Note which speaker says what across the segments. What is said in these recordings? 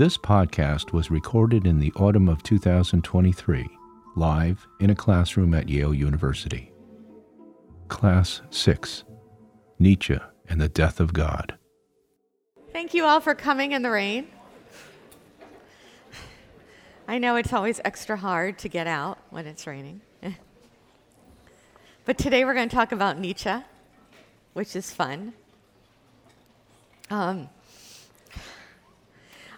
Speaker 1: This podcast was recorded in the autumn of 2023, live in a classroom at Yale University. Class 6 Nietzsche and the Death of God.
Speaker 2: Thank you all for coming in the rain. I know it's always extra hard to get out when it's raining. but today we're going to talk about Nietzsche, which is fun. Um,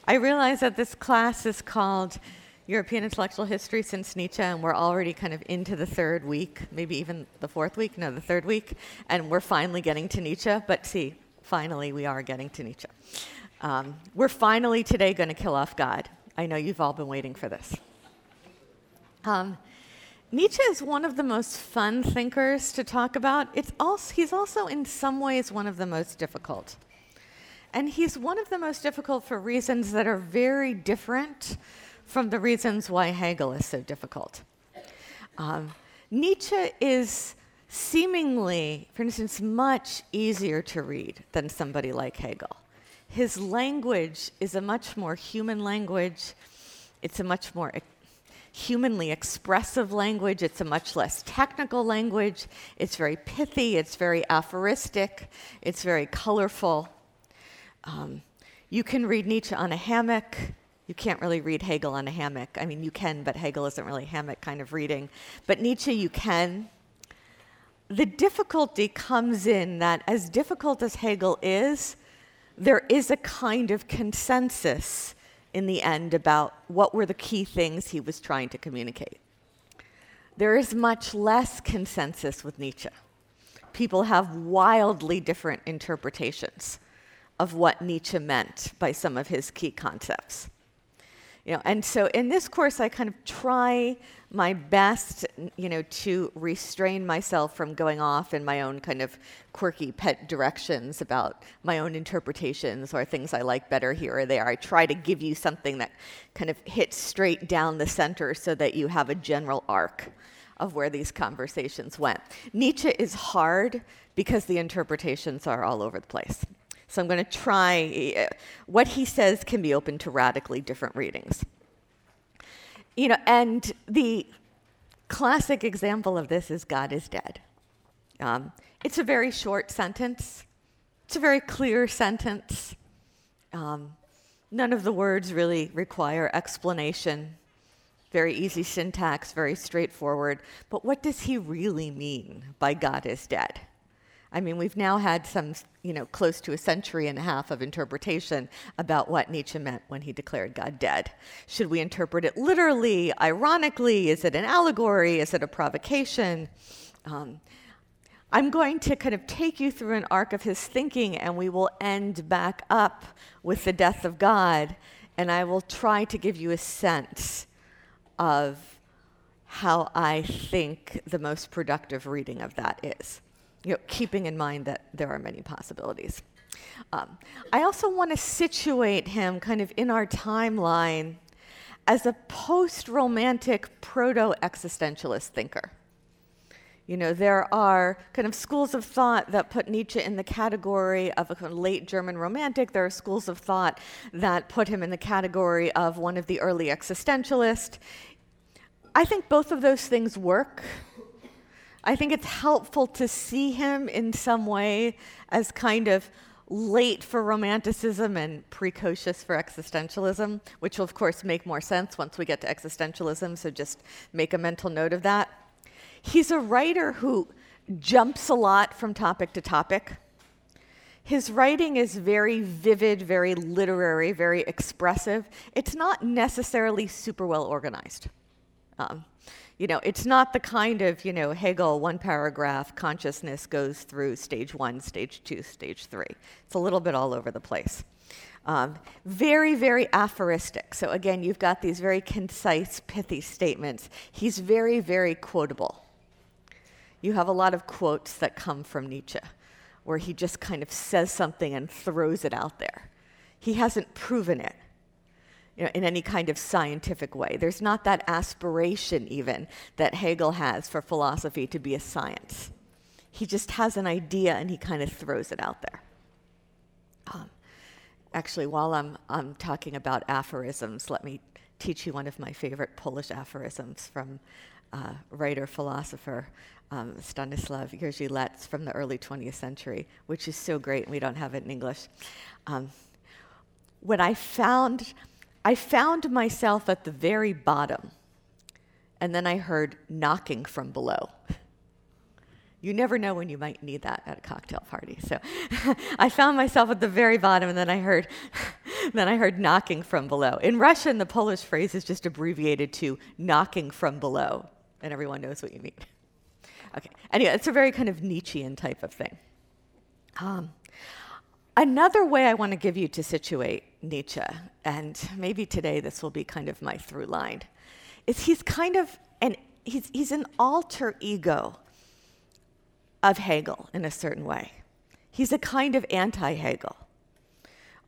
Speaker 2: I realize that this class is called European Intellectual History since Nietzsche, and we're already kind of into the third week, maybe even the fourth week, no, the third week, and we're finally getting to Nietzsche. But see, finally, we are getting to Nietzsche. Um, we're finally today going to kill off God. I know you've all been waiting for this. Um, Nietzsche is one of the most fun thinkers to talk about. It's also, he's also, in some ways, one of the most difficult. And he's one of the most difficult for reasons that are very different from the reasons why Hegel is so difficult. Um, Nietzsche is seemingly, for instance, much easier to read than somebody like Hegel. His language is a much more human language, it's a much more humanly expressive language. It's a much less technical language. It's very pithy. It's very aphoristic. It's very colorful. Um, you can read Nietzsche on a hammock. You can't really read Hegel on a hammock. I mean, you can, but Hegel isn't really hammock kind of reading. But Nietzsche, you can. The difficulty comes in that, as difficult as Hegel is, there is a kind of consensus in the end about what were the key things he was trying to communicate. There is much less consensus with Nietzsche. People have wildly different interpretations of what Nietzsche meant by some of his key concepts. You know, and so in this course, I kind of try my best, you know, to restrain myself from going off in my own kind of quirky pet directions about my own interpretations or things I like better here or there. I try to give you something that kind of hits straight down the center so that you have a general arc of where these conversations went. Nietzsche is hard because the interpretations are all over the place. So I'm going to try, what he says can be open to radically different readings. You know, and the classic example of this is God is dead. Um, it's a very short sentence, it's a very clear sentence. Um, none of the words really require explanation. Very easy syntax, very straightforward. But what does he really mean by God is dead? I mean, we've now had some, you know, close to a century and a half of interpretation about what Nietzsche meant when he declared God dead. Should we interpret it literally, ironically? Is it an allegory? Is it a provocation? Um, I'm going to kind of take you through an arc of his thinking, and we will end back up with the death of God, and I will try to give you a sense of how I think the most productive reading of that is you know, keeping in mind that there are many possibilities. Um, I also want to situate him kind of in our timeline as a post romantic proto existentialist thinker. You know, there are kind of schools of thought that put Nietzsche in the category of a kind of late German romantic. There are schools of thought that put him in the category of one of the early existentialists. I think both of those things work. I think it's helpful to see him in some way as kind of late for romanticism and precocious for existentialism, which will, of course, make more sense once we get to existentialism, so just make a mental note of that. He's a writer who jumps a lot from topic to topic. His writing is very vivid, very literary, very expressive. It's not necessarily super well organized. Um, you know, it's not the kind of, you know, Hegel one paragraph consciousness goes through stage one, stage two, stage three. It's a little bit all over the place. Um, very, very aphoristic. So again, you've got these very concise, pithy statements. He's very, very quotable. You have a lot of quotes that come from Nietzsche, where he just kind of says something and throws it out there. He hasn't proven it you know, in any kind of scientific way. There's not that aspiration, even, that Hegel has for philosophy to be a science. He just has an idea and he kind of throws it out there. Um, actually, while I'm, I'm talking about aphorisms, let me teach you one of my favorite Polish aphorisms from uh, writer philosopher um, Stanislav Jerzy Lec from the early 20th century, which is so great, and we don't have it in English. Um, when I found, I found myself at the very bottom, and then I heard knocking from below. You never know when you might need that at a cocktail party. So I found myself at the very bottom, and then I heard, then I heard knocking from below. In Russian, the Polish phrase is just abbreviated to knocking from below, and everyone knows what you mean. Okay. Anyway, it's a very kind of Nietzschean type of thing. Um, another way I want to give you to situate Nietzsche, and maybe today this will be kind of my through line, is he's kind of an he's, he's an alter ego of Hegel in a certain way. He's a kind of anti Hegel.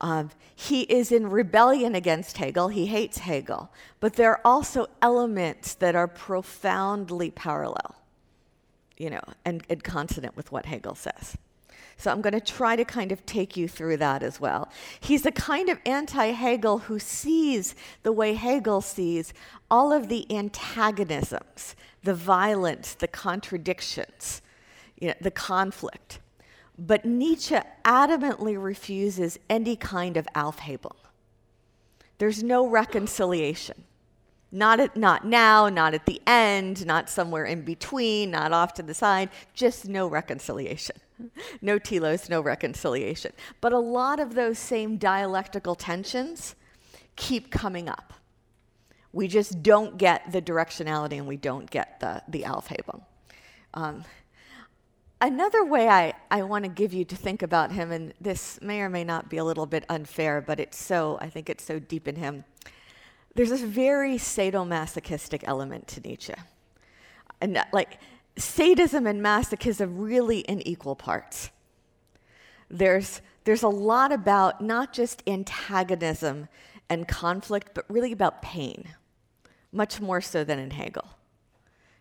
Speaker 2: Um, he is in rebellion against Hegel. He hates Hegel. But there are also elements that are profoundly parallel you know, and, and consonant with what Hegel says. So I'm going to try to kind of take you through that as well. He's a kind of anti Hegel who sees the way Hegel sees all of the antagonisms, the violence, the contradictions, you know, the conflict. But Nietzsche adamantly refuses any kind of Aufhebung. There's no reconciliation. Not, at, not now, not at the end, not somewhere in between, not off to the side, just no reconciliation. No telos, no reconciliation. But a lot of those same dialectical tensions keep coming up. We just don't get the directionality and we don't get the, the Aufhebung. Um, another way I, I want to give you to think about him, and this may or may not be a little bit unfair, but it's so, I think it's so deep in him there's this very sadomasochistic element to Nietzsche. And like sadism and masochism really in equal parts. There's, there's a lot about not just antagonism and conflict, but really about pain, much more so than in Hegel.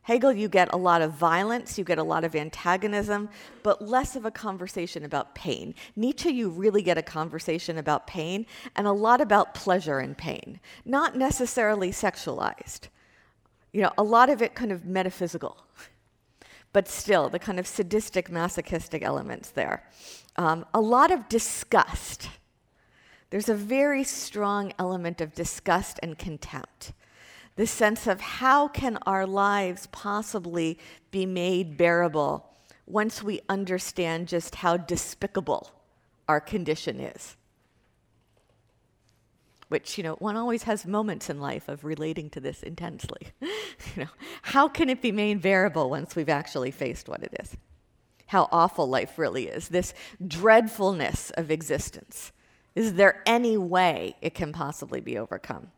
Speaker 2: Hegel, you get a lot of violence, you get a lot of antagonism, but less of a conversation about pain. Nietzsche, you really get a conversation about pain and a lot about pleasure and pain, not necessarily sexualized. You know, a lot of it kind of metaphysical, but still the kind of sadistic, masochistic elements there. Um, a lot of disgust. There's a very strong element of disgust and contempt the sense of how can our lives possibly be made bearable once we understand just how despicable our condition is. Which, you know, one always has moments in life of relating to this intensely. you know, how can it be made bearable once we've actually faced what it is? How awful life really is, this dreadfulness of existence. Is there any way it can possibly be overcome?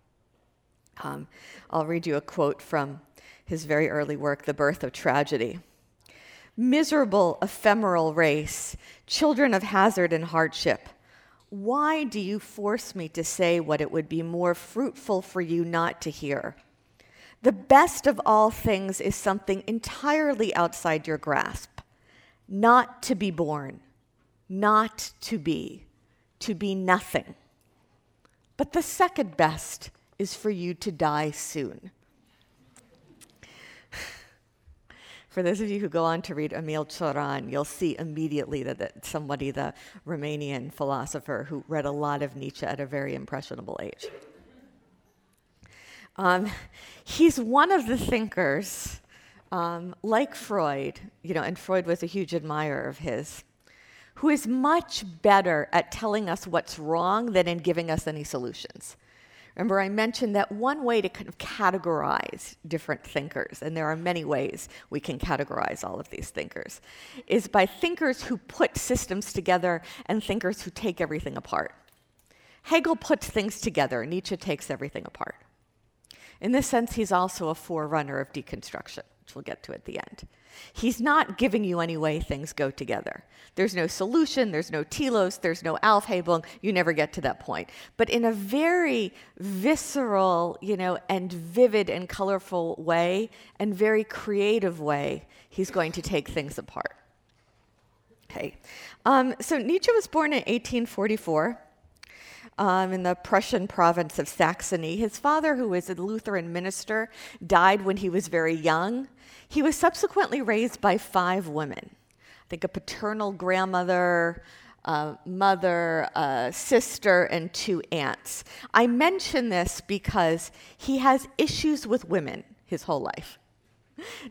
Speaker 2: Um, I'll read you a quote from his very early work, The Birth of Tragedy. Miserable, ephemeral race, children of hazard and hardship, why do you force me to say what it would be more fruitful for you not to hear? The best of all things is something entirely outside your grasp not to be born, not to be, to be nothing. But the second best is for you to die soon. For those of you who go on to read Emil Cioran, you'll see immediately that, that somebody, the Romanian philosopher who read a lot of Nietzsche at a very impressionable age. Um, he's one of the thinkers, um, like Freud, you know, and Freud was a huge admirer of his, who is much better at telling us what's wrong than in giving us any solutions. Remember, I mentioned that one way to kind of categorize different thinkers, and there are many ways we can categorize all of these thinkers, is by thinkers who put systems together and thinkers who take everything apart. Hegel puts things together, Nietzsche takes everything apart. In this sense, he's also a forerunner of deconstruction, which we'll get to at the end. He's not giving you any way things go together. There's no solution, there's no telos, there's no Aufhebung, you never get to that point. But in a very visceral, you know, and vivid and colorful way, and very creative way, he's going to take things apart. Okay. Um, so Nietzsche was born in 1844. Um, in the Prussian province of Saxony. His father, who was a Lutheran minister, died when he was very young. He was subsequently raised by five women. I think a paternal grandmother, mother, a sister, and two aunts. I mention this because he has issues with women his whole life.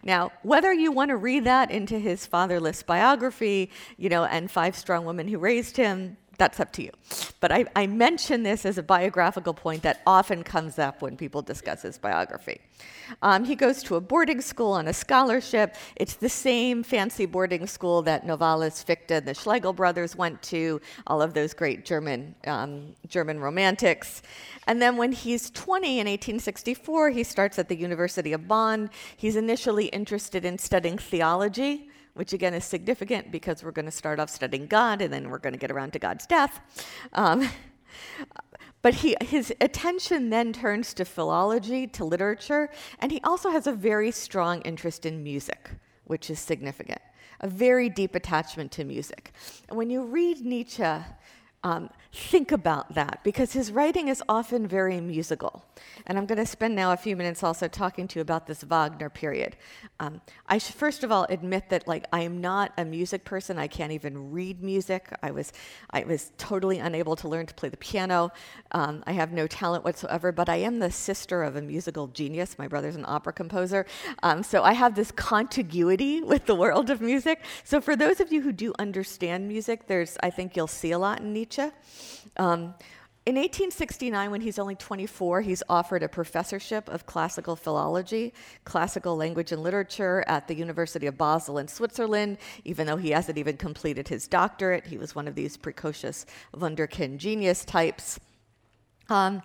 Speaker 2: Now, whether you want to read that into his fatherless biography, you know, and Five Strong Women Who Raised Him, that's up to you. But I, I, mention this as a biographical point that often comes up when people discuss his biography. Um, he goes to a boarding school on a scholarship. It's the same fancy boarding school that Novalis, Fichte, and the Schlegel brothers went to, all of those great German, um, German romantics. And then when he's 20 in 1864, he starts at the University of Bonn. He's initially interested in studying theology which again is significant because we're going to start off studying God and then we're going to get around to God's death. Um, but he, his attention then turns to philology, to literature, and he also has a very strong interest in music, which is significant. A very deep attachment to music. And when you read Nietzsche, um, think about that because his writing is often very musical. And I'm going to spend now a few minutes also talking to you about this Wagner period. Um, I should first of all admit that like I am not a music person. I can't even read music. I was I was totally unable to learn to play the piano. Um, I have no talent whatsoever. But I am the sister of a musical genius. My brother's an opera composer, um, so I have this contiguity with the world of music. So for those of you who do understand music, there's I think you'll see a lot in Nietzsche. Um, in 1869, when he's only 24, he's offered a professorship of classical philology, classical language and literature at the University of Basel in Switzerland, even though he hasn't even completed his doctorate. He was one of these precocious Wunderkind genius types. Um,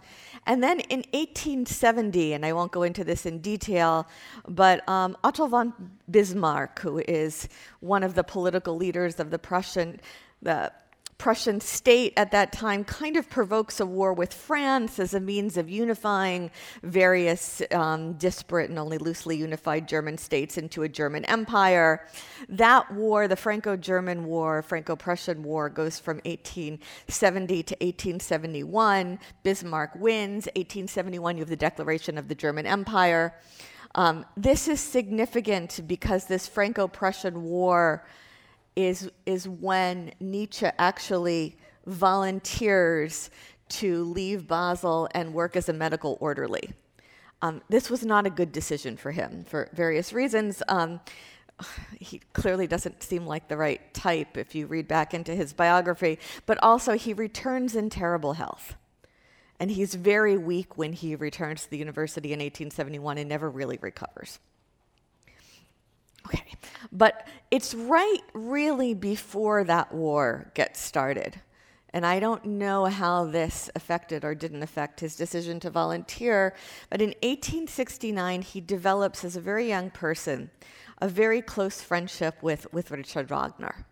Speaker 2: and then in 1870, and I won't go into this in detail, but um, Otto von Bismarck, who is one of the political leaders of the Prussian, the Prussian state at that time kind of provokes a war with France as a means of unifying various um, disparate and only loosely unified German states into a German empire. That war, the Franco German War, Franco Prussian War, goes from 1870 to 1871. Bismarck wins. 1871, you have the declaration of the German Empire. Um, this is significant because this Franco Prussian War is, is when Nietzsche actually volunteers to leave Basel and work as a medical orderly. Um, this was not a good decision for him for various reasons. Um, he clearly doesn't seem like the right type if you read back into his biography, but also he returns in terrible health. And he's very weak when he returns to the university in 1871 and never really recovers. Okay, but it's right really before that war gets started. And I don't know how this affected or didn't affect his decision to volunteer, but in 1869, he develops, as a very young person, a very close friendship with, with Richard Wagner,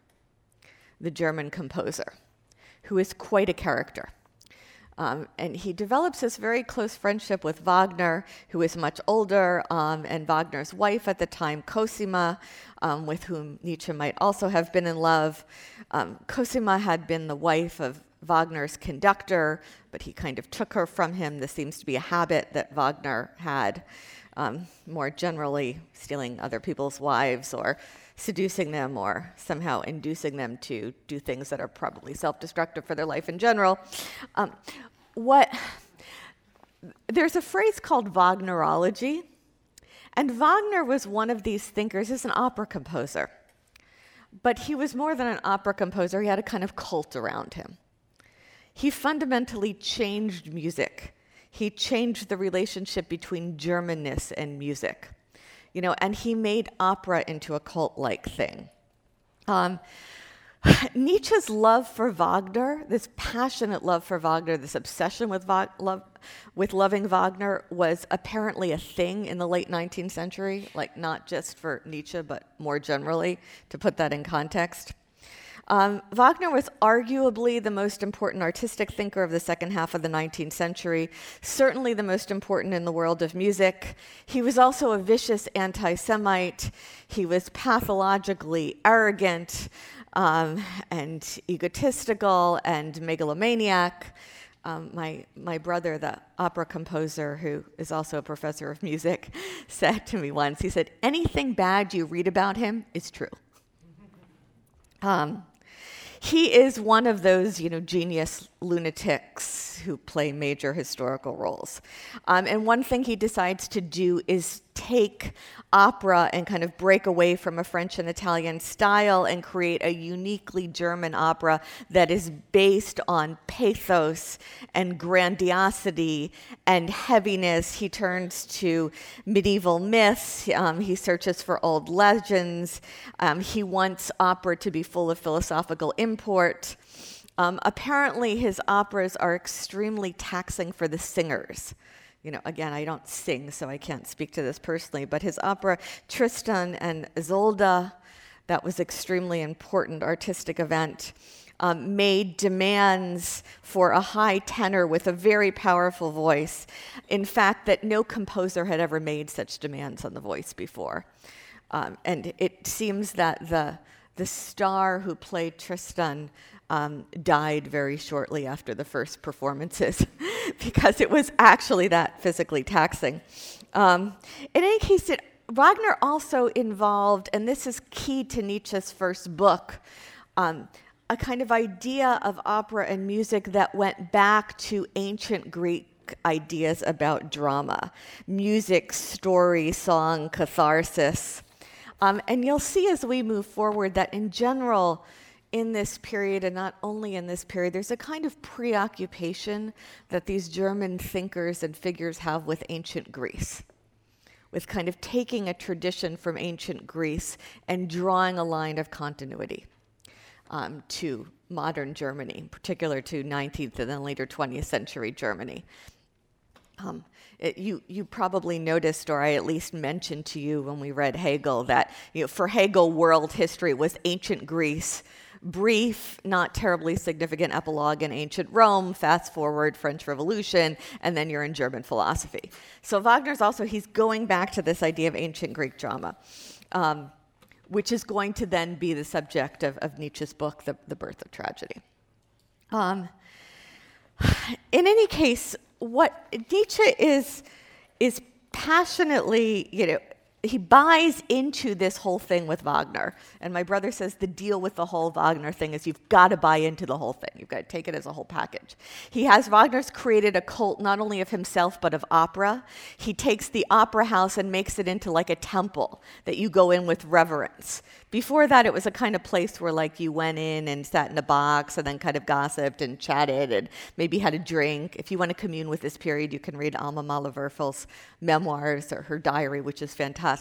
Speaker 2: the German composer, who is quite a character. Um, and he develops this very close friendship with Wagner, who is much older, um, and Wagner's wife at the time, Cosima, um, with whom Nietzsche might also have been in love. Um, Cosima had been the wife of Wagner's conductor, but he kind of took her from him. This seems to be a habit that Wagner had, um, more generally, stealing other people's wives or seducing them or somehow inducing them to do things that are probably self destructive for their life in general. Um, what there's a phrase called Wagnerology, and Wagner was one of these thinkers, he's an opera composer. But he was more than an opera composer, he had a kind of cult around him. He fundamentally changed music. He changed the relationship between Germanness and music you know, and he made opera into a cult like thing. Um, Nietzsche's love for Wagner, this passionate love for Wagner, this obsession with, love, with loving Wagner, was apparently a thing in the late 19th century, like not just for Nietzsche, but more generally, to put that in context. Um, Wagner was arguably the most important artistic thinker of the second half of the 19th century, certainly the most important in the world of music. He was also a vicious anti Semite. He was pathologically arrogant um, and egotistical and megalomaniac. um, my, my brother, the opera composer, who is also a professor of music, said to me once, he said, anything bad you read about him is true. Um, he is one of those, you know, genius lunatics who play major historical roles. Um, and one thing he decides to do is take opera and kind of break away from a French and Italian style and create a uniquely German opera that is based on pathos and grandiosity and heaviness. He turns to medieval myths, um, he searches for old legends, um, he wants opera to be full of philosophical import. Um, apparently, his operas are extremely taxing for the singers. You know, again, I don't sing, so I can't speak to this personally, but his opera Tristan and Isolde, that was extremely important artistic event. Um, made demands for a high tenor with a very powerful voice. In fact, that no composer had ever made such demands on the voice before. Um, and it seems that the, the star who played Tristan um, died very shortly after the first performances because it was actually that physically taxing. Um, in any case, it, Wagner also involved, and this is key to Nietzsche's first book, um, a kind of idea of opera and music that went back to ancient Greek ideas about drama music, story, song, catharsis. Um, and you'll see as we move forward that in general, in this period, and not only in this period, there's a kind of preoccupation that these German thinkers and figures have with ancient Greece, with kind of taking a tradition from ancient Greece and drawing a line of continuity um, to modern Germany, in particular to 19th and then later 20th century Germany. Um, it, you, you probably noticed, or I at least mentioned to you when we read Hegel, that you know, for Hegel, world history was ancient Greece brief, not terribly significant epilogue in ancient Rome, fast forward French Revolution, and then you're in German philosophy. So Wagner's also, he's going back to this idea of ancient Greek drama, um, which is going to then be the subject of, of Nietzsche's book, the, the Birth of Tragedy. Um, in any case, what Nietzsche is, is passionately, you know, he buys into this whole thing with Wagner. And my brother says the deal with the whole Wagner thing is you've got to buy into the whole thing. You've got to take it as a whole package. He has Wagner's created a cult not only of himself but of opera. He takes the opera house and makes it into like a temple that you go in with reverence. Before that, it was a kind of place where like you went in and sat in a box and then kind of gossiped and chatted and maybe had a drink. If you want to commune with this period, you can read Alma Mahler-Werfel's memoirs or her diary, which is fantastic.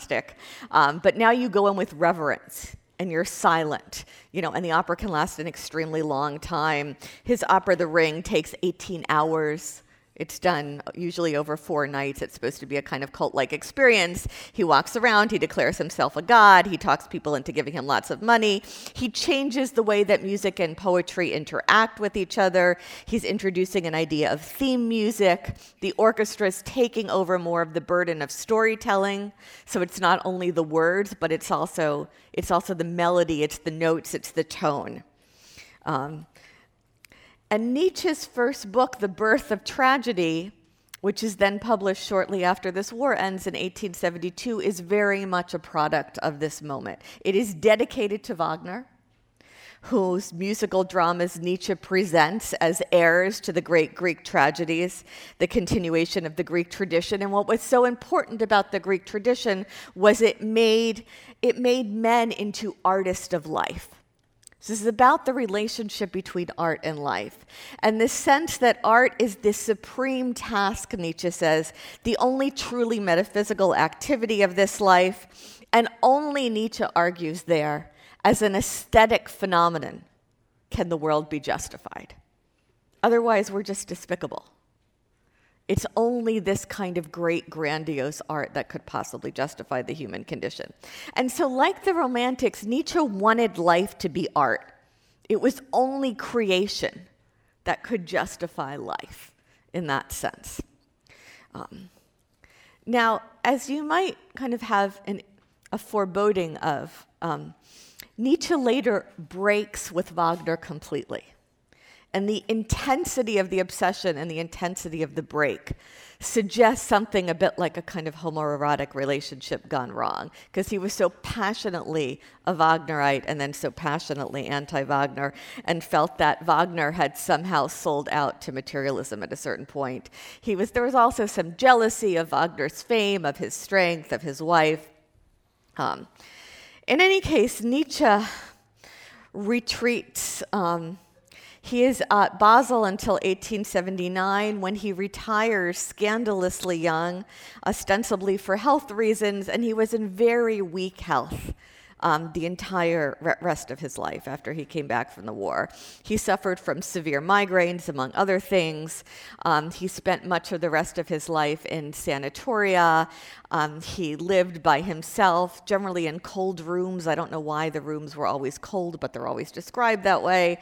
Speaker 2: Um, but now you go in with reverence and you're silent, you know, and the opera can last an extremely long time. His opera, The Ring, takes 18 hours. It's done usually over four nights. It's supposed to be a kind of cult like experience. He walks around, he declares himself a god, he talks people into giving him lots of money. He changes the way that music and poetry interact with each other. He's introducing an idea of theme music. The orchestra is taking over more of the burden of storytelling. So it's not only the words, but it's also, it's also the melody, it's the notes, it's the tone. Um, and Nietzsche's first book, The Birth of Tragedy, which is then published shortly after this war ends in 1872, is very much a product of this moment. It is dedicated to Wagner, whose musical dramas Nietzsche presents as heirs to the great Greek tragedies, the continuation of the Greek tradition. And what was so important about the Greek tradition was it made, it made men into artists of life. This is about the relationship between art and life. And the sense that art is the supreme task, Nietzsche says, the only truly metaphysical activity of this life. And only Nietzsche argues there, as an aesthetic phenomenon, can the world be justified. Otherwise, we're just despicable. It's only this kind of great, grandiose art that could possibly justify the human condition. And so, like the Romantics, Nietzsche wanted life to be art. It was only creation that could justify life in that sense. Um, now, as you might kind of have an, a foreboding of, um, Nietzsche later breaks with Wagner completely. And the intensity of the obsession and the intensity of the break suggests something a bit like a kind of homoerotic relationship gone wrong, because he was so passionately a Wagnerite and then so passionately anti Wagner, and felt that Wagner had somehow sold out to materialism at a certain point. He was, there was also some jealousy of Wagner's fame, of his strength, of his wife. Um, in any case, Nietzsche retreats. Um, he is at Basel until 1879 when he retires scandalously young, ostensibly for health reasons, and he was in very weak health um, the entire rest of his life after he came back from the war. He suffered from severe migraines, among other things. Um, he spent much of the rest of his life in sanatoria. Um, he lived by himself, generally in cold rooms. I don't know why the rooms were always cold, but they're always described that way.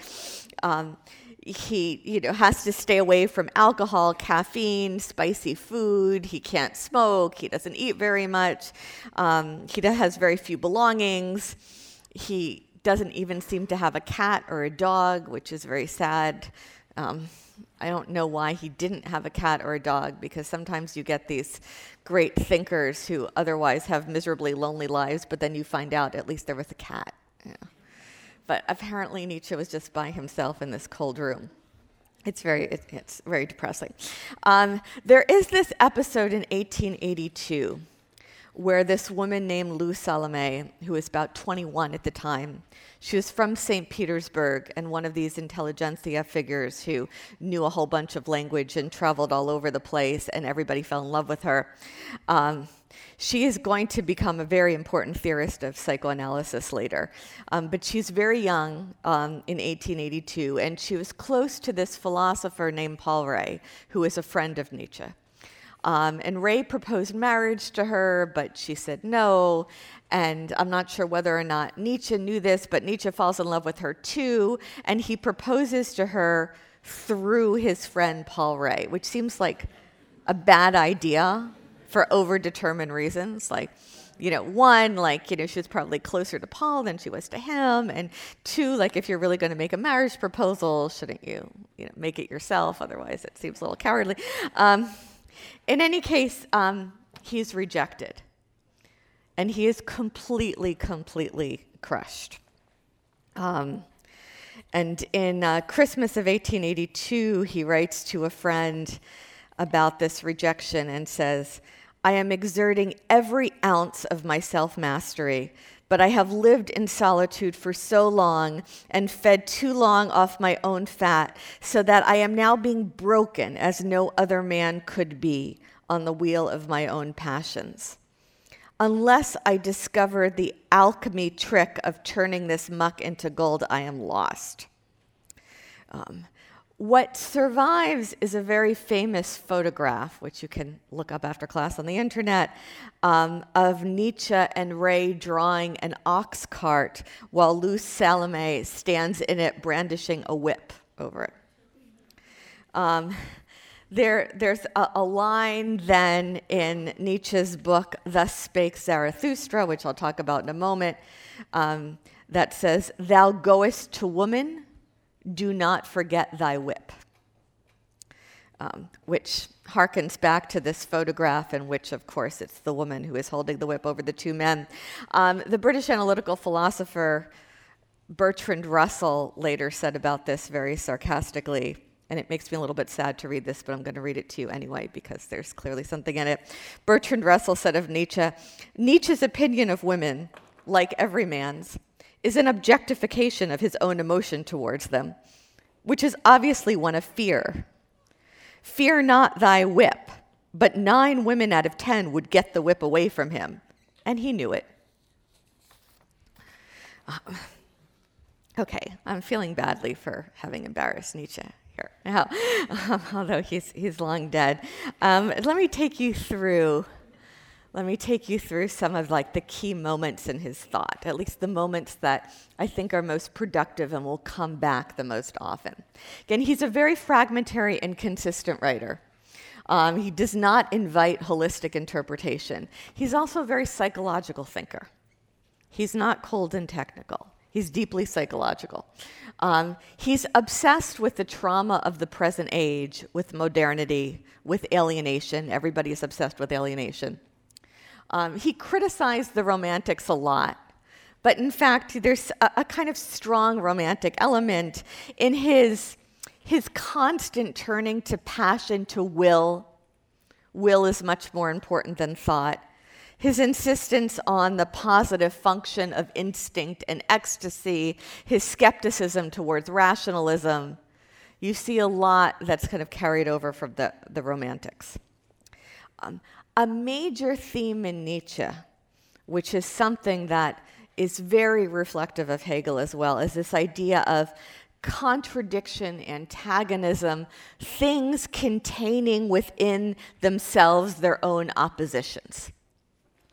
Speaker 2: He you know has to stay away from alcohol caffeine spicy food. He can't smoke. He doesn't eat very much. Um, he has very few belongings. He doesn't even seem to have a cat or a dog which is very sad. Um, i don't know why he didn't have a cat or a dog because sometimes you get these great thinkers who otherwise have miserably lonely lives but then you find out at least there was a cat. Yeah. But apparently, Nietzsche was just by himself in this cold room. It's very, it, it's very depressing. Um, there is this episode in 1882 where this woman named Lou Salome, who was about 21 at the time, she was from St. Petersburg and one of these intelligentsia figures who knew a whole bunch of language and traveled all over the place, and everybody fell in love with her. Um, she is going to become a very important theorist of psychoanalysis later. Um, but she's very young um, in 1882, and she was close to this philosopher named Paul Rée, who was a friend of Nietzsche. Um, and Rée proposed marriage to her, but she said no. And I'm not sure whether or not Nietzsche knew this, but Nietzsche falls in love with her too. And he proposes to her through his friend Paul Rée, which seems like a bad idea for overdetermined reasons. Like, you know, one, like, you know, she was probably closer to Paul than she was to him. And two, like, if you're really going to make a marriage proposal, shouldn't you, you know, make it yourself? Otherwise, it seems a little cowardly. Um, in any case, um, he's rejected. And he is completely, completely crushed. Um, and in uh, Christmas of 1882, he writes to a friend about this rejection and says, I am exerting every ounce of my self mastery, but I have lived in solitude for so long and fed too long off my own fat, so that I am now being broken as no other man could be on the wheel of my own passions. Unless I discover the alchemy trick of turning this muck into gold, I am lost. Um, what survives is a very famous photograph, which you can look up after class on the internet, um, of Nietzsche and Rée drawing an ox cart while Lou Salome stands in it brandishing a whip over it. Um, there, there's a, a, line then in Nietzsche's book, Thus Spake Zarathustra, which I'll talk about in a moment, um, that says, Thou goest to woman do not forget thy whip, um, which harkens back to this photograph, in which, of course, it's the woman who is holding the whip over the two men. Um, the British analytical philosopher Bertrand Russell later said about this very sarcastically, and it makes me a little bit sad to read this, but I'm going to read it to you anyway because there's clearly something in it. Bertrand Russell said of Nietzsche Nietzsche's opinion of women, like every man's, is an objectification of his own emotion towards them, which is obviously one of fear. Fear not thy whip, but nine women out of ten would get the whip away from him, and he knew it. Uh, okay, I'm feeling badly for having embarrassed Nietzsche here, now, um, although he's, he's long dead. Um, let me take you through let me take you through some of like the key moments in his thought, at least the moments that I think are most productive and will come back the most often. Again, he's a very fragmentary and consistent writer. Um, he does not invite holistic interpretation. He's also a very psychological thinker. He's not cold and technical. He's deeply psychological. Um, he's obsessed with the trauma of the present age, with modernity, with alienation. Everybody is obsessed with alienation. Um, he criticized the romantics a lot, but in fact, there's a, a kind of strong romantic element in his, his constant turning to passion, to will. Will is much more important than thought his insistence on the positive function of instinct and ecstasy, his skepticism towards rationalism. You see a lot that's kind of carried over from the, the Romantics. Um, a major theme in Nietzsche, which is something that is very reflective of Hegel as well, is this idea of contradiction, antagonism, things containing within themselves their own oppositions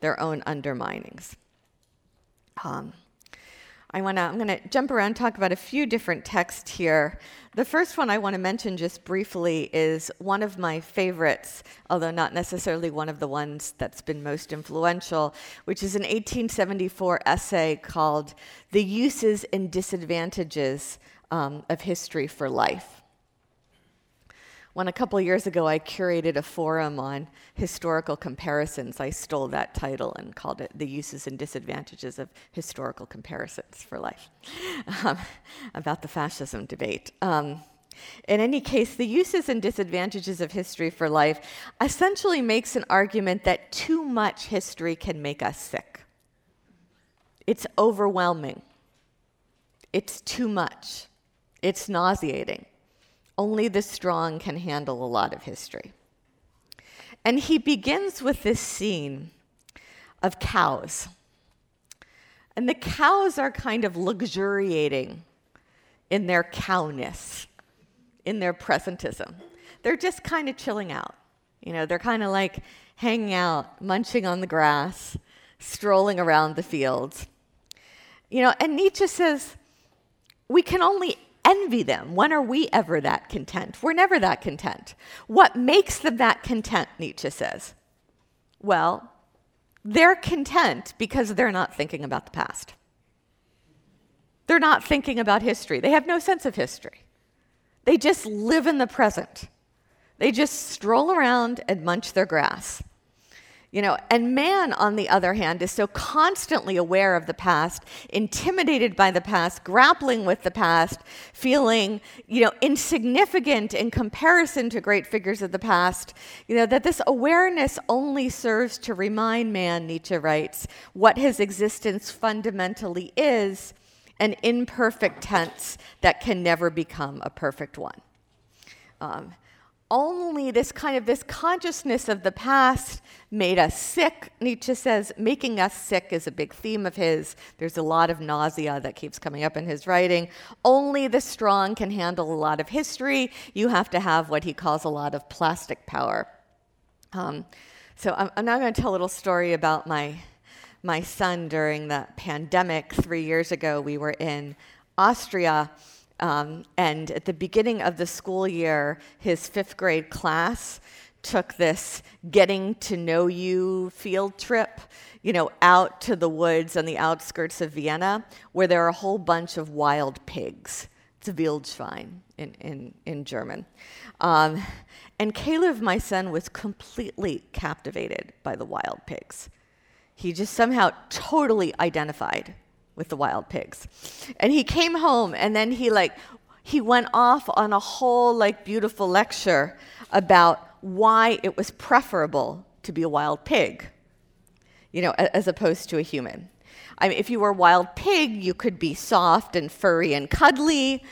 Speaker 2: their own underminings. Um, I wanna, I'm going to jump around talk about a few different texts here. The first one I want to mention just briefly is one of my favorites, although not necessarily one of the ones that's been most influential, which is an 1874 essay called The Uses and Disadvantages um, of History for Life when a couple years ago I curated a forum on historical comparisons, I stole that title and called it The Uses and Disadvantages of Historical Comparisons for Life, um, about the fascism debate. Um, in any case, the uses and disadvantages of history for life essentially makes an argument that too much history can make us sick. It's overwhelming. It's too much. It's nauseating. Only the strong can handle a lot of history. And he begins with this scene of cows. And the cows are kind of luxuriating in their cowness, in their presentism. They're just kind of chilling out. You know, they're kind of like hanging out, munching on the grass, strolling around the fields. You know, and Nietzsche says we can only envy them. When are we ever that content? We're never that content. What makes them that content, Nietzsche says? Well, they're content because they're not thinking about the past. They're not thinking about history. They have no sense of history. They just live in the present. They just stroll around and munch their grass. You know, and man, on the other hand, is so constantly aware of the past, intimidated by the past, grappling with the past, feeling, you know, insignificant in comparison to great figures of the past, you know, that this awareness only serves to remind man, Nietzsche writes, what his existence fundamentally is an imperfect tense that can never become a perfect one. Um, only this kind of this consciousness of the past made us sick. Nietzsche says making us sick is a big theme of his. There's a lot of nausea that keeps coming up in his writing. Only the strong can handle a lot of history. You have to have what he calls a lot of plastic power. Um, so I'm, I'm now going to tell a little story about my my son during the pandemic. Three years ago we were in austria um, and at the beginning of the school year, his fifth grade class took this getting to know you field trip, you know, out to the woods on the outskirts of Vienna, where there are a whole bunch of wild pigs. It's Wildschwein in, in, in German. Um, and Caleb, my son, was completely captivated by the wild pigs. He just somehow totally identified with the wild pigs. And he came home and then he like he went off on a whole like beautiful lecture about why it was preferable to be a wild pig, you know, as opposed to a human. I mean, if you were a wild pig, you could be soft and furry and cuddly.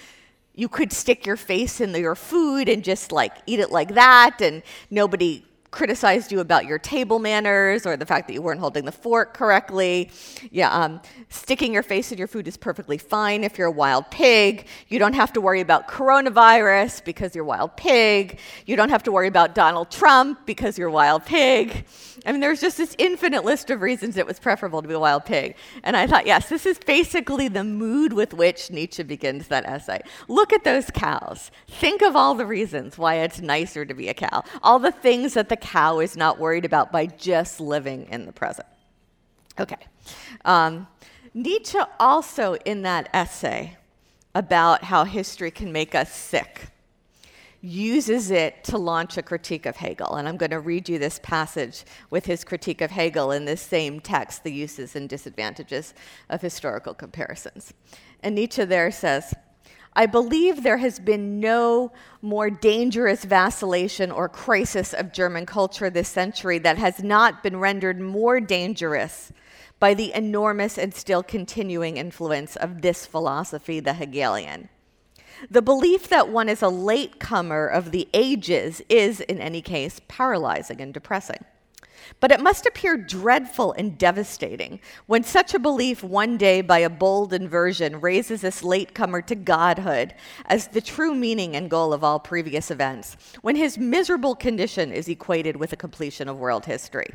Speaker 2: You could stick your face in your food and just like eat it like that, and nobody criticized you about your table manners or the fact that you weren't holding the fork correctly. Yeah, um, sticking your face in your food is perfectly fine if you're a wild pig. You don't have to worry about coronavirus because you're a wild pig. You don't have to worry about Donald Trump because you're a wild pig. I mean, there's just this infinite list of reasons it was preferable to be a wild pig. And I thought, yes, this is basically the mood with which Nietzsche begins that essay. Look at those cows. Think of all the reasons why it's nicer to be a cow, all the things that the cow is not worried about by just living in the present. Okay. Um, Nietzsche also, in that essay about how history can make us sick, uses it to launch a critique of Hegel. And I'm going to read you this passage with his critique of Hegel in this same text, The Uses and Disadvantages of Historical Comparisons. And Nietzsche there says, I believe there has been no more dangerous vacillation or crisis of German culture this century that has not been rendered more dangerous by the enormous and still continuing influence of this philosophy, the Hegelian. The belief that one is a latecomer of the ages is, in any case, paralyzing and depressing. But it must appear dreadful and devastating when such a belief, one day by a bold inversion, raises this latecomer to godhood as the true meaning and goal of all previous events, when his miserable condition is equated with the completion of world history.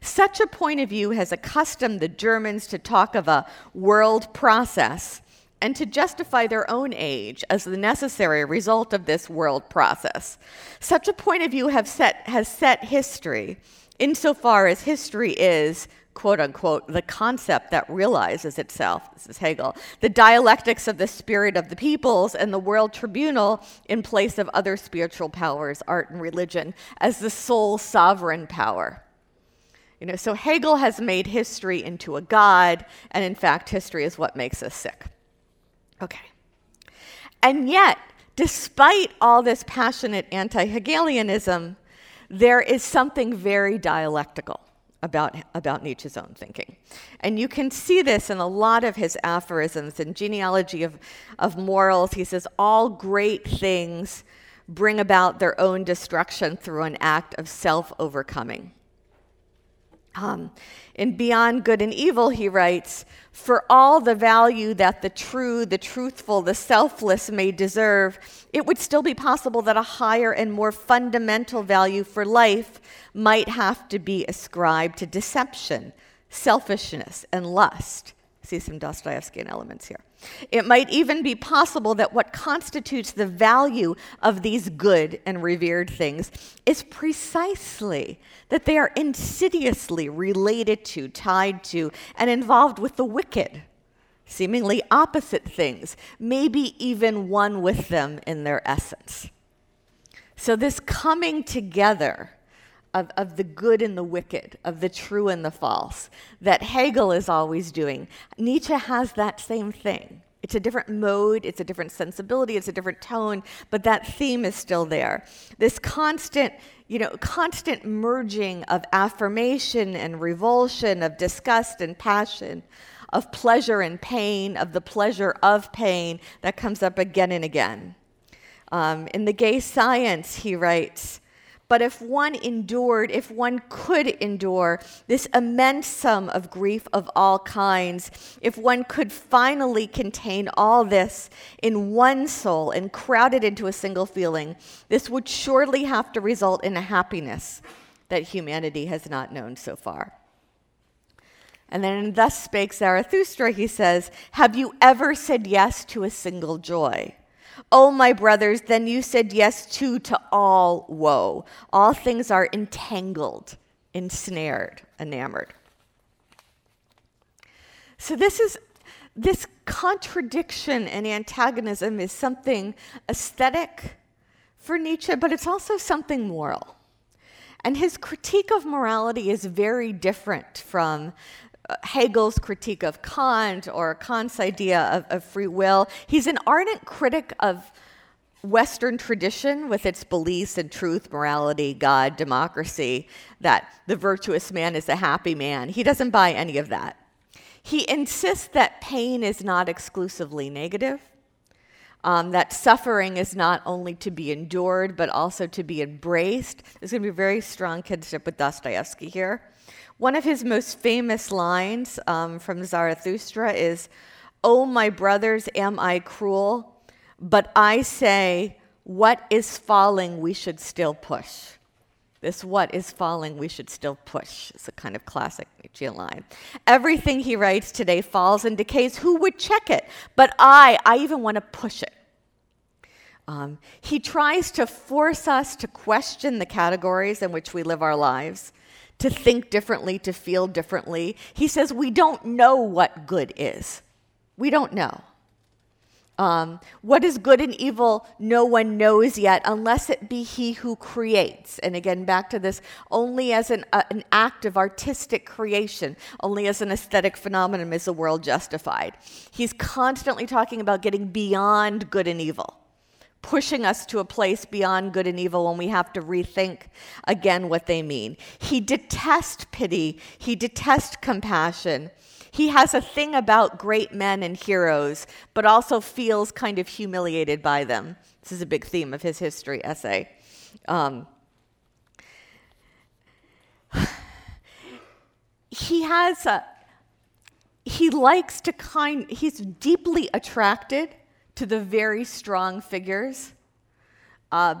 Speaker 2: Such a point of view has accustomed the Germans to talk of a world process and to justify their own age as the necessary result of this world process. Such a point of view set, has set history, insofar as history is, quote unquote, the concept that realizes itself, this is Hegel, the dialectics of the spirit of the peoples and the world tribunal in place of other spiritual powers, art and religion, as the sole sovereign power. You know, so Hegel has made history into a god, and in fact, history is what makes us sick. Okay. And yet, despite all this passionate anti Hegelianism, there is something very dialectical about, about Nietzsche's own thinking. And you can see this in a lot of his aphorisms and Genealogy of, of Morals. He says, All great things bring about their own destruction through an act of self overcoming. Um, in Beyond Good and Evil, he writes, For all the value that the true, the truthful, the selfless may deserve, it would still be possible that a higher and more fundamental value for life might have to be ascribed to deception, selfishness, and lust. See some Dostoevskian elements here. It might even be possible that what constitutes the value of these good and revered things is precisely that they are insidiously related to, tied to, and involved with the wicked, seemingly opposite things, maybe even one with them in their essence. So, this coming together of, of the good and the wicked, of the true and the false, that Hegel is always doing. Nietzsche has that same thing. It's a different mode, it's a different sensibility, it's a different tone, but that theme is still there. This constant, you know, constant merging of affirmation and revulsion, of disgust and passion, of pleasure and pain, of the pleasure of pain that comes up again and again. Um, in The Gay Science, he writes, but if one endured, if one could endure this immense sum of grief of all kinds, if one could finally contain all this in one soul and crowd it into a single feeling, this would surely have to result in a happiness that humanity has not known so far. And then Thus Spake Zarathustra, he says, Have you ever said yes to a single joy? Oh, my brothers, then you said yes too to all woe. All things are entangled, ensnared, enamored. So this is this contradiction and antagonism is something aesthetic for Nietzsche, but it's also something moral. And his critique of morality is very different from Hegel's critique of Kant or Kant's idea of, of, free will. He's an ardent critic of Western tradition with its beliefs in truth, morality, God, democracy, that the virtuous man is a happy man. He doesn't buy any of that. He insists that pain is not exclusively negative, um, that suffering is not only to be endured, but also to be embraced. There's going to be a very strong kinship with Dostoevsky here. One of his most famous lines um, from Zarathustra is, Oh, my brothers, am I cruel? But I say, what is falling, we should still push. This what is falling, we should still push is a kind of classic Nietzschean line. Everything he writes today falls and decays. Who would check it? But I, I even want to push it. Um, he tries to force us to question the categories in which we live our lives, to think differently, to feel differently. He says we don't know what good is. We don't know. Um, what is good and evil, no one knows yet, unless it be he who creates. And again, back to this only as an, uh, an act of artistic creation, only as an aesthetic phenomenon is the world justified. He's constantly talking about getting beyond good and evil, pushing us to a place beyond good and evil when we have to rethink again what they mean. He detests pity, he detests compassion. He has a thing about great men and heroes, but also feels kind of humiliated by them. This is a big theme of his history essay. Um, he has a, he likes to kind, he's deeply attracted to the very strong figures. Uh,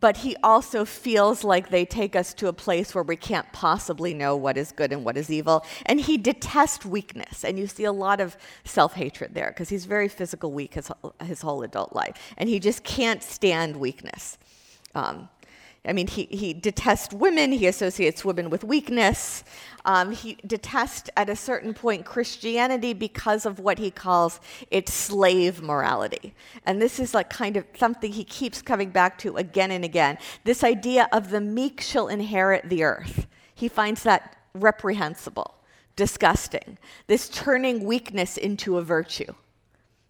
Speaker 2: but he also feels like they take us to a place where we can't possibly know what is good and what is evil. And he detests weakness. And you see a lot of self hatred there because he's very physical weak his, his whole adult life. And he just can't stand weakness. Um, I mean, he, he detests women, he associates women with weakness. Um, he detests, at a certain point, Christianity because of what he calls its slave morality. And this is like kind of something he keeps coming back to again and again. This idea of the meek shall inherit the earth. He finds that reprehensible, disgusting, this turning weakness into a virtue.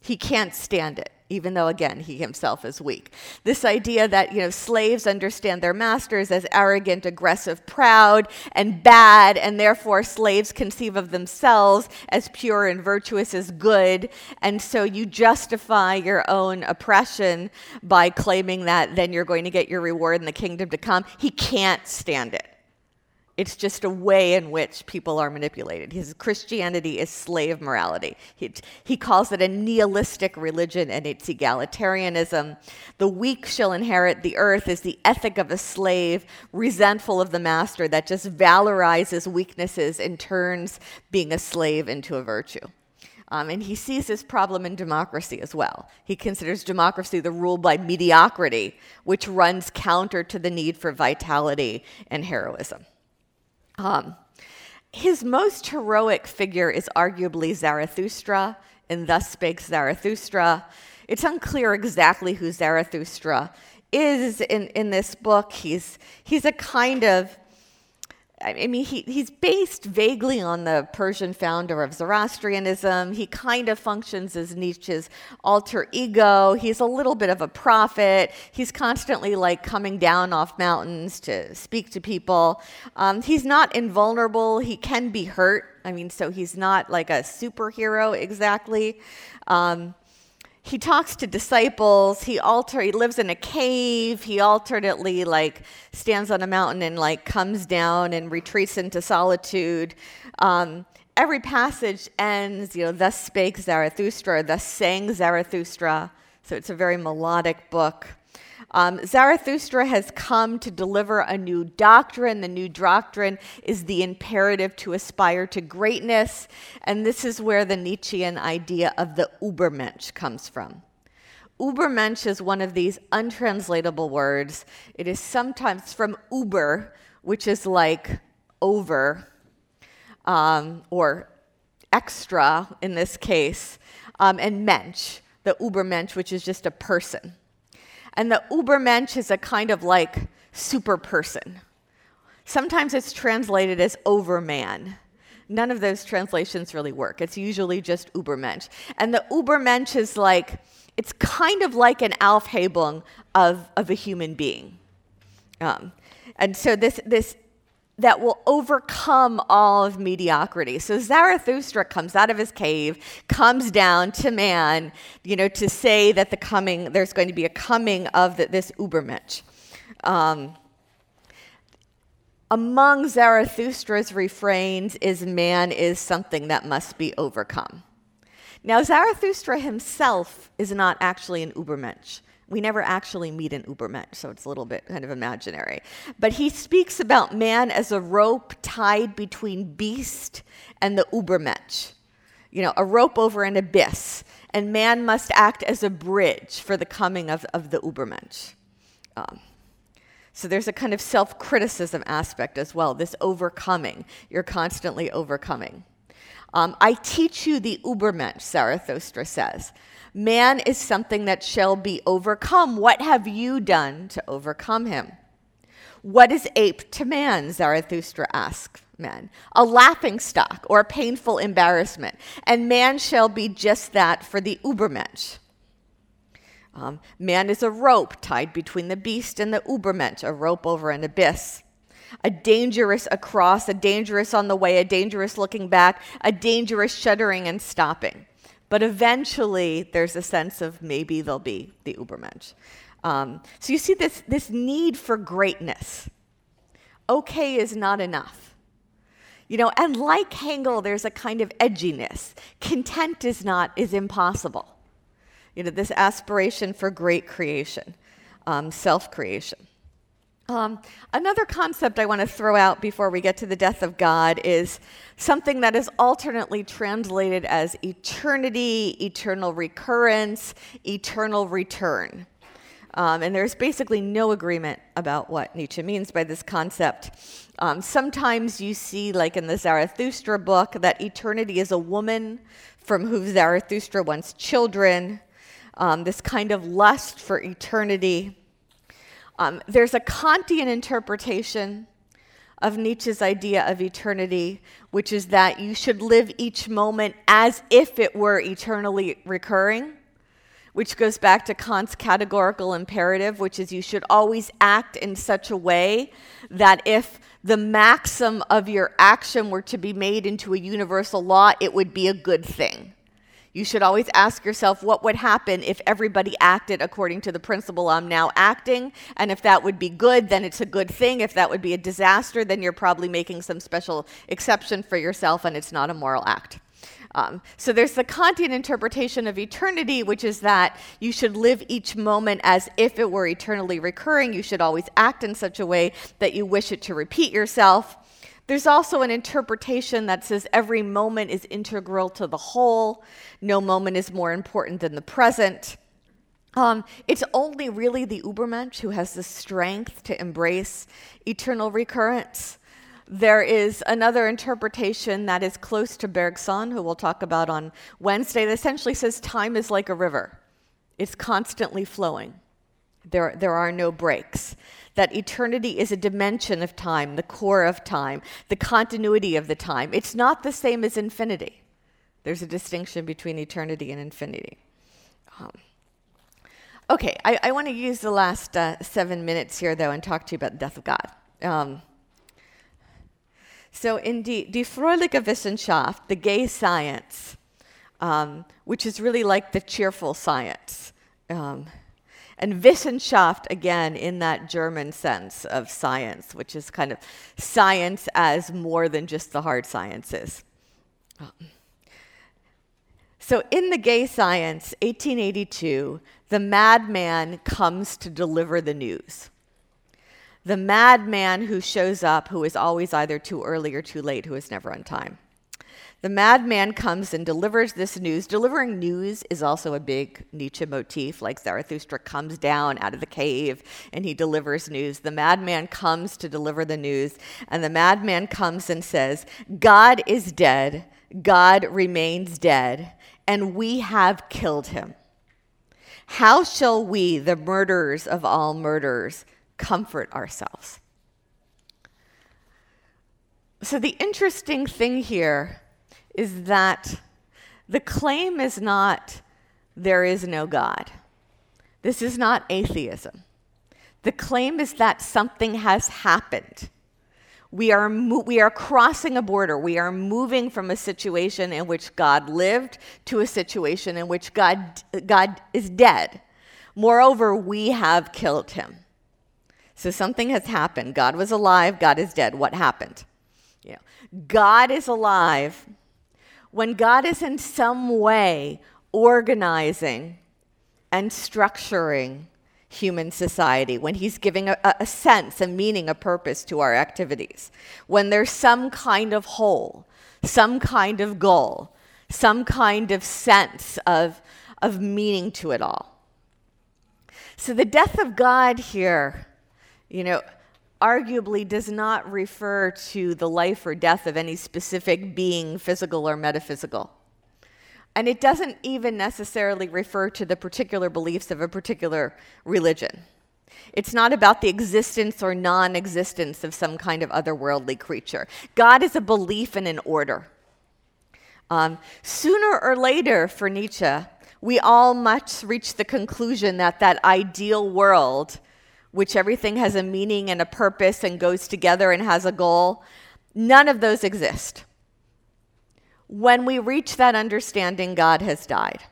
Speaker 2: He can't stand it even though again he himself is weak. This idea that you know slaves understand their masters as arrogant, aggressive, proud, and bad, and therefore slaves conceive of themselves as pure and virtuous as good, and so you justify your own oppression by claiming that then you're going to get your reward in the kingdom to come. He can't stand it. It's just a way in which people are manipulated. His Christianity is slave morality. He, he calls it a nihilistic religion and it's egalitarianism. The weak shall inherit the earth is the ethic of a slave, resentful of the master, that just valorizes weaknesses and turns being a slave into a virtue. Um, and he sees this problem in democracy as well. He considers democracy the rule by mediocrity, which runs counter to the need for vitality and heroism. Um, his most heroic figure is arguably Zarathustra, and thus spake Zarathustra. It's unclear exactly who Zarathustra is in, in this book. He's, he's a kind of I mean, he, he's based vaguely on the Persian founder of Zoroastrianism. He kind of functions as Nietzsche's alter ego. He's a little bit of a prophet. He's constantly like coming down off mountains to speak to people. Um, he's not invulnerable. He can be hurt. I mean, so he's not like a superhero exactly. Um, he talks to disciples. He alter he lives in a cave. He alternately like stands on a mountain and like comes down and retreats into solitude. Um, every passage ends you know thus spake zarathustra thus sang zarathustra. So it's a very melodic book um, Zarathustra has come to deliver a new doctrine. The new doctrine is the imperative to aspire to greatness. And this is where the Nietzschean idea of the Übermensch comes from. Übermensch is one of these untranslatable words. It is sometimes from Uber, which is like over um, or extra in this case, um, and Mensch, the Übermensch, which is just a person. And the Ubermensch is a kind of like super person. Sometimes it's translated as overman. None of those translations really work. It's usually just Ubermensch. And the Ubermensch is like, it's kind of like an Aufhebung of, of a human being. Um, and so this, this that will overcome all of mediocrity. So Zarathustra comes out of his cave, comes down to man, you know, to say that the coming, there's going to be a coming of the, this Ubermensch. Um, among Zarathustra's refrains is man is something that must be overcome. Now, Zarathustra himself is not actually an Ubermensch. We never actually meet an Ubermensch, so it's a little bit kind of imaginary. But he speaks about man as a rope tied between beast and the Ubermensch. You know, a rope over an abyss. and man must act as a bridge for the coming of, of the Ubermensch. Um, so there's a kind of self criticism aspect as well, this overcoming. You're constantly overcoming. Um, I teach you the Ubermensch, Zarathustra says. Man is something that shall be overcome. What have you done to overcome him? What is ape to man? Zarathustra asks men. A laughing stock or a painful embarrassment. And man shall be just that for the Ubermensch. Um, man is a rope tied between the beast and the Ubermensch, a rope over an abyss. A dangerous across, a dangerous on the way, a dangerous looking back, a dangerous shuddering and stopping. But eventually, there's a sense of maybe there'll be the Ubermensch. Um, so you see this, this need for greatness. Okay is not enough. You know, and like Hegel, there's a kind of edginess. Content is not, is impossible. You know, this aspiration for great creation, um, self creation. Um, another concept I want to throw out before we get to the death of God is something that is alternately translated as eternity, eternal recurrence, eternal return. Um, and there's basically no agreement about what Nietzsche means by this concept. Um, sometimes you see, like in the Zarathustra book, that eternity is a woman from whom Zarathustra wants children, um, this kind of lust for eternity. Um, there's a Kantian interpretation of Nietzsche's idea of eternity, which is that you should live each moment as if it were eternally recurring which goes back to Kant's categorical imperative, which is you should always act in such a way that if the maxim of your action were to be made into a universal law, it would be a good thing. You should always ask yourself what would happen if everybody acted according to the principle I'm now acting. And if that would be good, then it's a good thing. If that would be a disaster, then you're probably making some special exception for yourself and it's not a moral act. Um, so there's the Kantian interpretation of eternity, which is that you should live each moment as if it were eternally recurring. You should always act in such a way that you wish it to repeat yourself. There's also an interpretation that says every moment is integral to the whole. No moment is more important than the present. Um, it's only really the Ubermensch who has the strength to embrace eternal recurrence. There is another interpretation that is close to Bergson, who we'll talk about on Wednesday, that essentially says time is like a river, it's constantly flowing. There, there are no breaks. That eternity is a dimension of time, the core of time, the continuity of the time. It's not the same as infinity. There's a distinction between eternity and infinity. Um, okay, I, I want to use the last uh, seven minutes here, though, and talk to you about the death of God. Um, so in Die, Die Fröhliche Wissenschaft, the gay science, um, which is really like the cheerful science. Um, and Wissenschaft, again, in that German sense of science, which is kind of science as more than just the hard sciences. So in the gay science, 1882, the madman comes to deliver the news the madman who shows up, who is always either too early or too late, who is never on time. The madman comes and delivers this news. Delivering news is also a big Nietzsche motif, like Zarathustra comes down out of the cave and he delivers news. The madman comes to deliver the news, and the madman comes and says, God is dead, God remains dead, and we have killed him. How shall we, the murderers of all murderers, comfort ourselves. So, the interesting thing here is that the claim is not there is no God. This is not atheism. The claim is that something has happened. We are, mo- we are crossing a border. We are moving from a situation in which God lived to a situation in which God, God is dead. Moreover, we have killed him. So something has happened. God was alive, God is dead. What happened? Know, God is alive when God is in some way organizing and structuring human society, when He's giving a, a, sense, a meaning, a purpose to our activities, when there's some kind of whole, some kind of goal, some kind of sense of, of meaning to it all. So the death of God here, you know, arguably does not refer to the life or death of any specific being, physical or metaphysical. And it doesn't even necessarily refer to the particular beliefs of a particular religion. It's not about the existence or non existence of some kind of otherworldly creature. God is a belief in an order. Um, sooner or later, for Nietzsche, we all must reach the conclusion that that ideal world, which everything has a meaning and a purpose and goes together and has a goal, none of those exist. When we reach that understanding, God has died.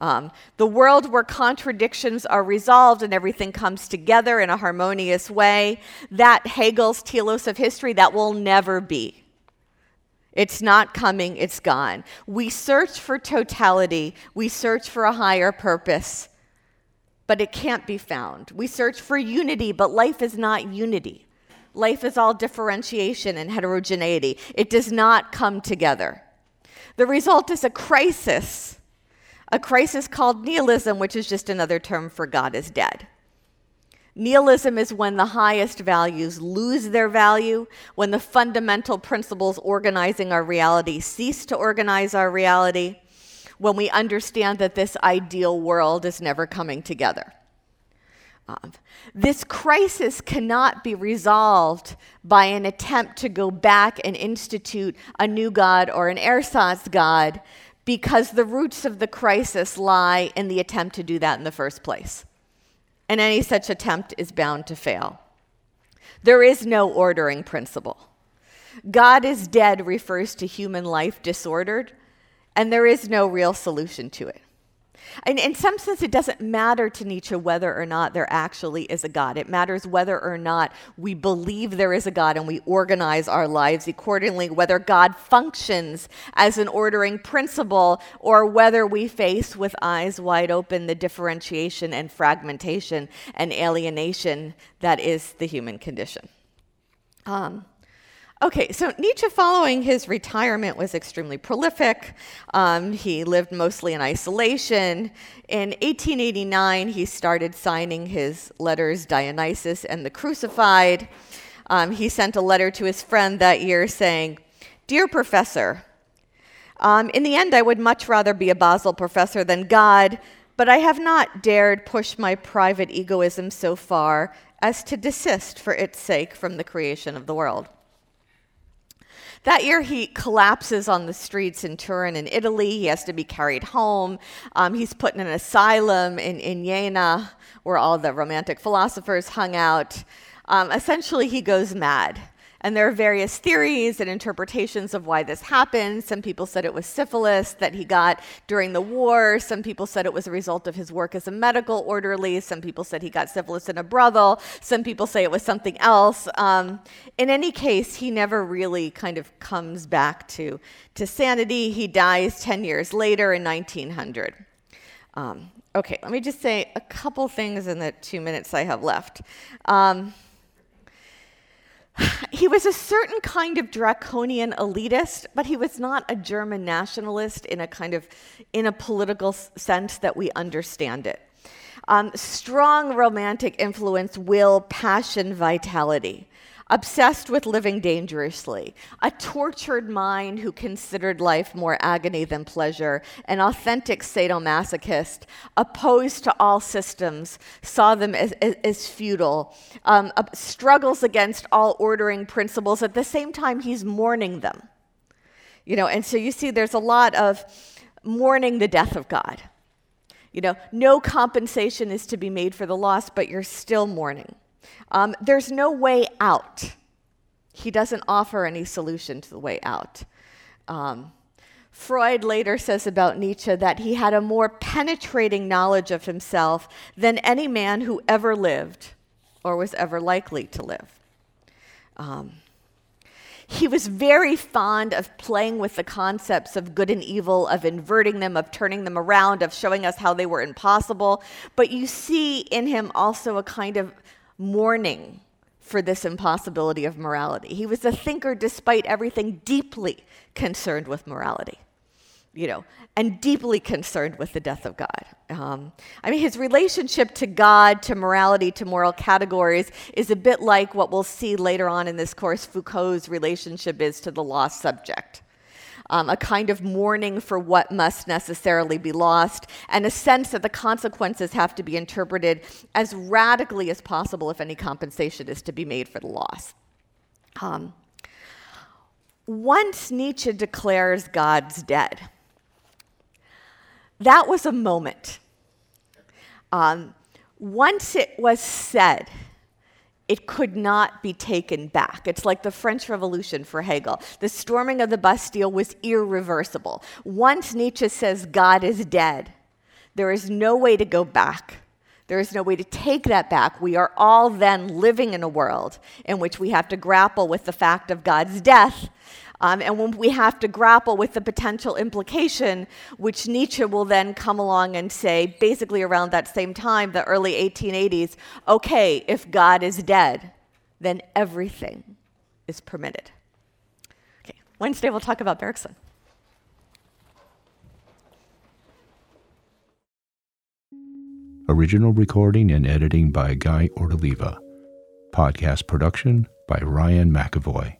Speaker 2: Um, the world where contradictions are resolved and everything comes together in a harmonious way, that Hegel's telos of history, that will never be. It's not coming, it's gone. We search for totality, we search for a higher purpose, but it can't be found. We search for unity, but life is not unity. Life is all differentiation and heterogeneity. It does not come together. The result is a crisis a crisis called nihilism, which is just another term for God is dead. Nihilism is when the highest values lose their value, when the fundamental principles organizing our reality cease to organize our reality, when we understand that this ideal world is never coming together. Um, this crisis cannot be resolved by an attempt to go back and institute a new God or an ersatz God because the roots of the crisis lie in the attempt to do that in the first place. And any such attempt is bound to fail. There is no ordering principle. God is dead refers to human life disordered, and there is no real solution to it. And in some sense, it doesn't matter to Nietzsche whether or not there actually is a God. It matters whether or not we believe there is a God and we organize our lives accordingly, whether God functions as an ordering principle or whether we face with eyes wide open the differentiation and fragmentation and alienation that is the human condition. Um, Okay, so Nietzsche, following his retirement, was extremely prolific. Um, he lived mostly in isolation. In 1889, he started signing his letters Dionysus and the Crucified. Um, he sent a letter to his friend that year saying, Dear Professor, um, in the end, I would much rather be a Basel professor than God, but I have not dared push my private egoism so far as to desist for its sake from the creation of the world. That year, he collapses on the streets in Turin in Italy. He has to be carried home. Um, he's put in an asylum in, in Jena, where all the romantic philosophers hung out. Um, essentially, he goes mad. And there are various theories and interpretations of why this happened. Some people said it was syphilis that he got during the war. Some people said it was a result of his work as a medical orderly. Some people said he got syphilis in a brothel. Some people say it was something else. Um, in any case, he never really kind of comes back to, to sanity. He dies 10 years later in 1900. Um, okay, let me just say a couple things in the two minutes I have left. Um, he was a certain kind of draconian elitist, but he was not a German nationalist in a kind of in a political sense that we understand it. Um, strong romantic influence, will, passion, vitality obsessed with living dangerously, a tortured mind who considered life more agony than pleasure, an authentic sadomasochist, opposed to all systems, saw them as, as, as futile, um, uh, struggles against all ordering principles. At the same time, he's mourning them. You know, and so you see there's a lot of mourning the death of God. You know, no compensation is to be made for the loss, but you're still mourning. Um, there's no way out. He doesn't offer any solution to the way out. Um, Freud later says about Nietzsche that he had a more penetrating knowledge of himself than any man who ever lived or was ever likely to live. Um, he was very fond of playing with the concepts of good and evil, of inverting them, of turning them around, of showing us how they were impossible. But you see in him also a kind of mourning for this impossibility of morality. He was a thinker despite everything deeply concerned with morality. you know, and deeply concerned with the death of God. Um, I mean, his relationship to God, to morality, to moral categories is a bit like what we'll see later on in this course Foucault's relationship is to the lost subject. Um, a kind of mourning for what must necessarily be lost, and a sense that the consequences have to be interpreted as radically as possible if any compensation is to be made for the loss. Um, once Nietzsche declares God's dead, that was a moment. Um, once it was said, it could not be taken back. It's like the French Revolution for Hegel. The storming of the Bastille was irreversible. Once Nietzsche says God is dead, there is no way to go back. There is no way to take that back. We are all then living in a world in which we have to grapple with the fact of God's death um, and when we have to grapple with the potential implication, which Nietzsche will then come along and say, basically around that same time, the early 1880s, okay, if God is dead, then everything is permitted. Okay, Wednesday we'll talk about Bergson.
Speaker 1: Original recording and editing by Guy Ortoliva. Podcast production by Ryan McAvoy.